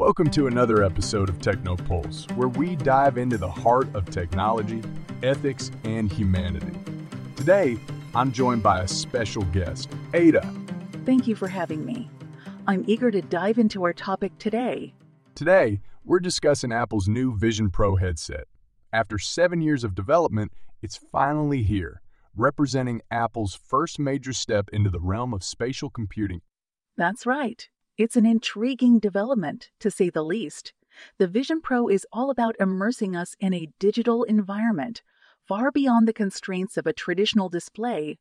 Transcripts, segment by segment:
Welcome to another episode of TechnoPulse, where we dive into the heart of technology, ethics, and humanity. Today, I'm joined by a special guest, Ada. Thank you for having me. I'm eager to dive into our topic today. Today, we're discussing Apple's new Vision Pro headset. After seven years of development, it's finally here, representing Apple's first major step into the realm of spatial computing. That's right. It's an intriguing development, to say the least. The Vision Pro is all about immersing us in a digital environment, far beyond the constraints of a traditional display.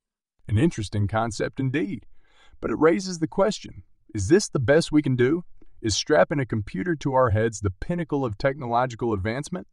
An interesting concept indeed. But it raises the question is this the best we can do? Is strapping a computer to our heads the pinnacle of technological advancement?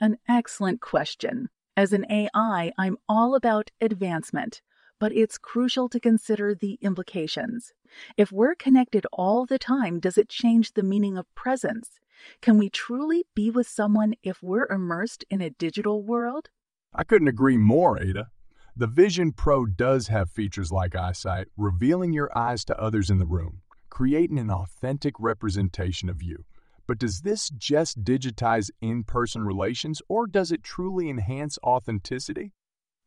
An excellent question. As an AI, I'm all about advancement but it's crucial to consider the implications. If we're connected all the time, does it change the meaning of presence? Can we truly be with someone if we're immersed in a digital world? I couldn't agree more, Ada. The Vision Pro does have features like eyesight, revealing your eyes to others in the room, creating an authentic representation of you. But does this just digitize in person relations, or does it truly enhance authenticity?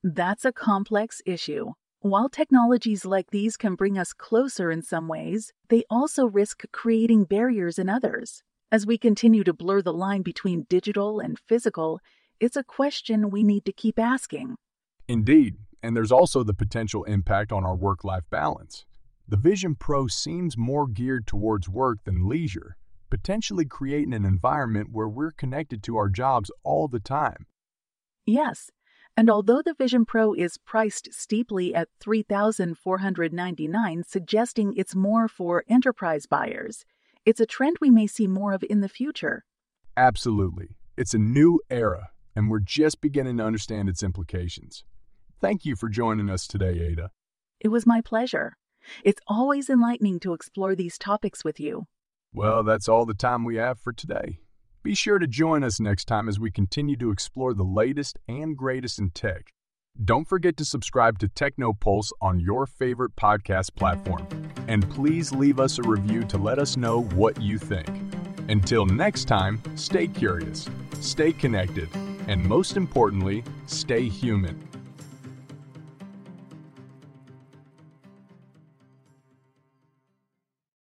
That's a complex issue. While technologies like these can bring us closer in some ways, they also risk creating barriers in others. As we continue to blur the line between digital and physical, it's a question we need to keep asking. Indeed, and there's also the potential impact on our work life balance. The Vision Pro seems more geared towards work than leisure, potentially creating an environment where we're connected to our jobs all the time. Yes, and although the Vision Pro is priced steeply at $3,499, suggesting it's more for enterprise buyers, it's a trend we may see more of in the future. Absolutely. It's a new era, and we're just beginning to understand its implications. Thank you for joining us today, Ada. It was my pleasure. It's always enlightening to explore these topics with you. Well, that's all the time we have for today. Be sure to join us next time as we continue to explore the latest and greatest in tech. Don't forget to subscribe to TechnoPulse on your favorite podcast platform. And please leave us a review to let us know what you think. Until next time, stay curious, stay connected, and most importantly, stay human.